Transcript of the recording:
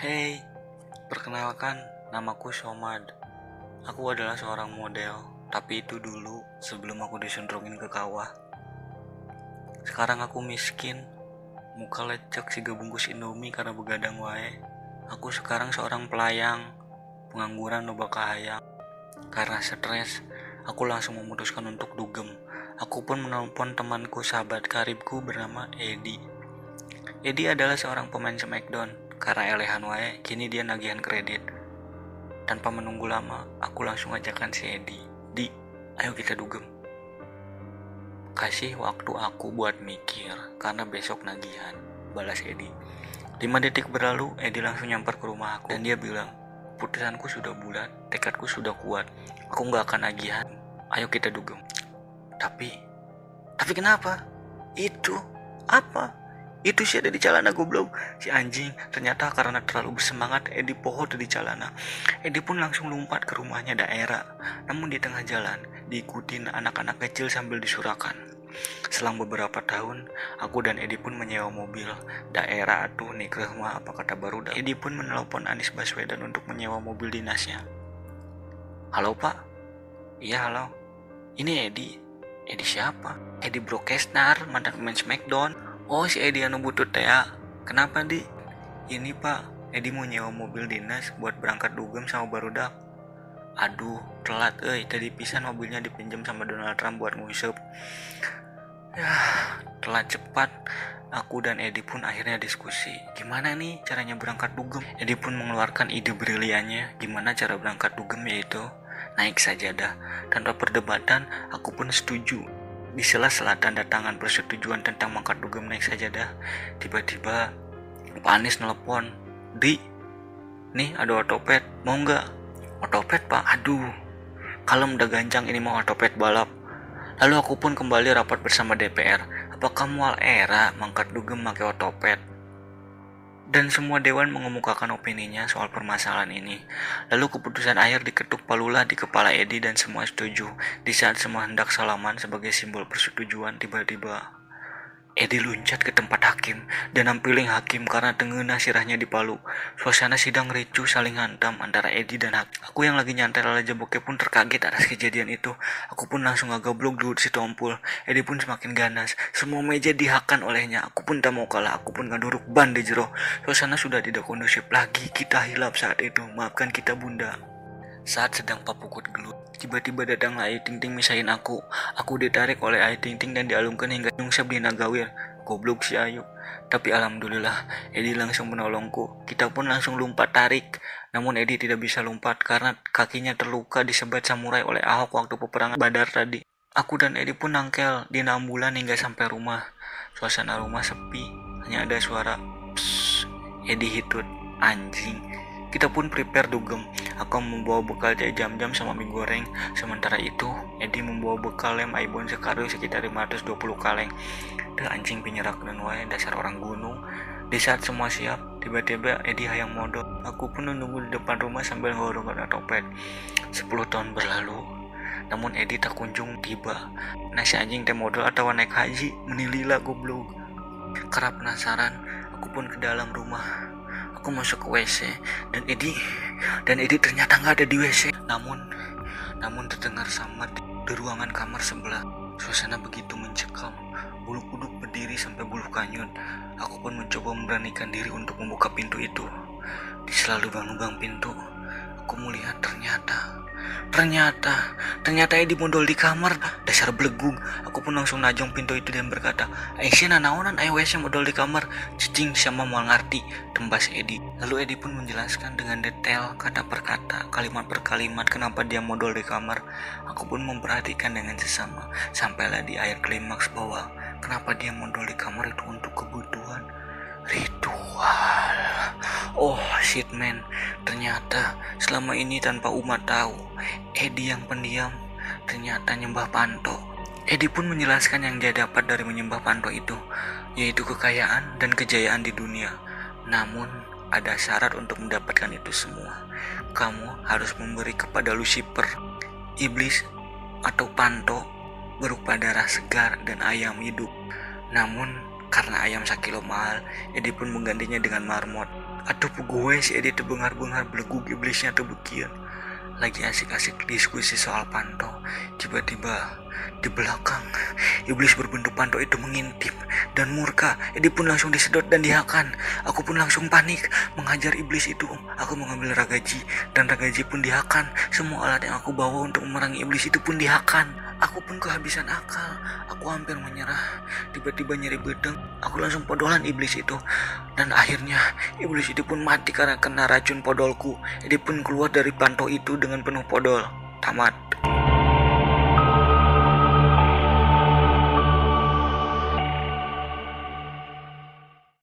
Hey, perkenalkan namaku Somad. Aku adalah seorang model, tapi itu dulu sebelum aku disundrungin ke kawah. Sekarang aku miskin, muka lecek si bungkus Indomie karena begadang wae. Aku sekarang seorang pelayang, pengangguran loba kahayang. Karena stres, aku langsung memutuskan untuk dugem. Aku pun menelpon temanku sahabat karibku bernama Edi. Edi adalah seorang pemain Smackdown. Karena elehan wae, kini dia nagihan kredit. Tanpa menunggu lama, aku langsung ajakan si Edi. Di, ayo kita dugem. Kasih waktu aku buat mikir, karena besok nagihan. Balas Edi. Lima detik berlalu, Edi langsung nyamper ke rumah aku. Dan dia bilang, putusanku sudah bulat, tekadku sudah kuat. Aku nggak akan nagihan. Ayo kita dugem. Tapi, tapi kenapa? Itu apa? Itu sih ada di celana goblok Si anjing ternyata karena terlalu bersemangat Edi pohon di celana Edi pun langsung lompat ke rumahnya daerah Namun di tengah jalan diikutin anak-anak kecil sambil disurakan Selang beberapa tahun, aku dan Edi pun menyewa mobil. Daerah tuh nih mah apa kata baru Edi pun menelpon Anies Baswedan untuk menyewa mobil dinasnya. Halo pak? Iya halo. Ini Edi. Edi siapa? Edi Brokesnar, mantan pemain Smackdown. Oh si Edi anu butut ya. Kenapa di? Ini pak, Edi mau nyewa mobil dinas buat berangkat dugem sama barudak. Aduh, telat eh tadi pisan mobilnya dipinjam sama Donald Trump buat ngusep. Ya, telat cepat. Aku dan Edi pun akhirnya diskusi. Gimana nih caranya berangkat dugem? Edi pun mengeluarkan ide briliannya. Gimana cara berangkat dugem yaitu naik sajadah. Tanpa perdebatan, aku pun setuju. Di sela-sela tanda tangan persetujuan tentang mangkat dugem naik sajadah, tiba-tiba Pak Anies nelpon, Di, nih ada otopet, mau nggak? Otopet pak, aduh, kalem udah gancang ini mau otopet balap. Lalu aku pun kembali rapat bersama DPR. Apakah mual era mangkat dugem pakai otopet? Dan semua dewan mengemukakan opininya soal permasalahan ini. Lalu keputusan akhir diketuk palulah di kepala Edi dan semua setuju. Di saat semua hendak salaman sebagai simbol persetujuan, tiba-tiba Edi loncat ke tempat hakim dan nampiling hakim karena tengena sirahnya di Palu. Suasana sidang ricuh saling hantam antara Edi dan hakim. Aku yang lagi nyantai lala bokeh pun terkaget atas kejadian itu. Aku pun langsung agak blok dulu si tompul. Edi pun semakin ganas. Semua meja dihakan olehnya. Aku pun tak mau kalah. Aku pun ngaduruk ban di jero. Suasana sudah tidak kondusif lagi. Kita hilap saat itu. Maafkan kita bunda. Saat sedang papukut gelut, tiba-tiba datanglah Ayu Ting Ting misahin aku. Aku ditarik oleh Ayu Ting Ting dan dialungkan hingga nyungsep di Nagawir. Goblok si Ayu. Tapi alhamdulillah, Edi langsung menolongku. Kita pun langsung lompat tarik. Namun Edi tidak bisa lompat karena kakinya terluka disebat samurai oleh Ahok waktu peperangan Badar tadi. Aku dan Edi pun nangkel di enam hingga sampai rumah. Suasana rumah sepi, hanya ada suara. Edi hitut, anjing. Kita pun prepare dugem. Aku membawa bekal jahe jam-jam sama mie goreng. Sementara itu, Edi membawa bekal lem Aibon sekali sekitar 520 kaleng. Dah anjing penyerak dan wae dasar orang gunung. Di saat semua siap, tiba-tiba Edi hayang modal. Aku pun menunggu di depan rumah sambil ngorong topet. 10 tahun berlalu, namun Edi tak kunjung tiba. Nasi anjing teh modal atau naik haji, menilila goblok. Kerap penasaran, aku pun ke dalam rumah aku masuk ke WC dan Edi dan Edi ternyata nggak ada di WC namun namun terdengar sama di, di ruangan kamar sebelah. Suasana begitu mencekam. Bulu kuduk berdiri sampai bulu kanyun. Aku pun mencoba memberanikan diri untuk membuka pintu itu. Di selalu lubang-lubang pintu aku melihat ternyata Ternyata, ternyata Edi mondol di kamar. Dasar belegung. Aku pun langsung najong pintu itu dan berkata, Aisyah naonan ayo wes modal di kamar. Cicing sama mau ngerti. Tembas Edi. Lalu Edi pun menjelaskan dengan detail kata per kata, kalimat per kalimat kenapa dia modal di kamar. Aku pun memperhatikan dengan sesama. Sampailah di air klimaks bahwa kenapa dia modal di kamar itu untuk kebutuhan shit man, ternyata selama ini tanpa umat tahu, Edi yang pendiam ternyata nyembah Panto. Edi pun menjelaskan yang dia dapat dari menyembah Panto itu, yaitu kekayaan dan kejayaan di dunia. Namun, ada syarat untuk mendapatkan itu semua. Kamu harus memberi kepada Lucifer, iblis, atau Panto berupa darah segar dan ayam hidup. Namun, Karena ayam sakilo mahal, Edi pun menggantinya dengan marmot. Aduh gue si Edi terbengar-bengar beleguk iblisnya tebukian. Lagi asik-asik diskusi soal panto, tiba-tiba di belakang, iblis berbentuk panto itu mengintip dan murka. Edi pun langsung disedot dan dihakan. Aku pun langsung panik menghajar iblis itu. Aku mengambil ragaji dan ragaji pun dihakan. Semua alat yang aku bawa untuk memerangi iblis itu pun dihakan. Aku pun kehabisan akal. Aku hampir menyerah. Tiba-tiba nyeri bedeng. Aku langsung podolan iblis itu. Dan akhirnya iblis itu pun mati karena kena racun podolku. Edi pun keluar dari panto itu dengan penuh podol. Tamat.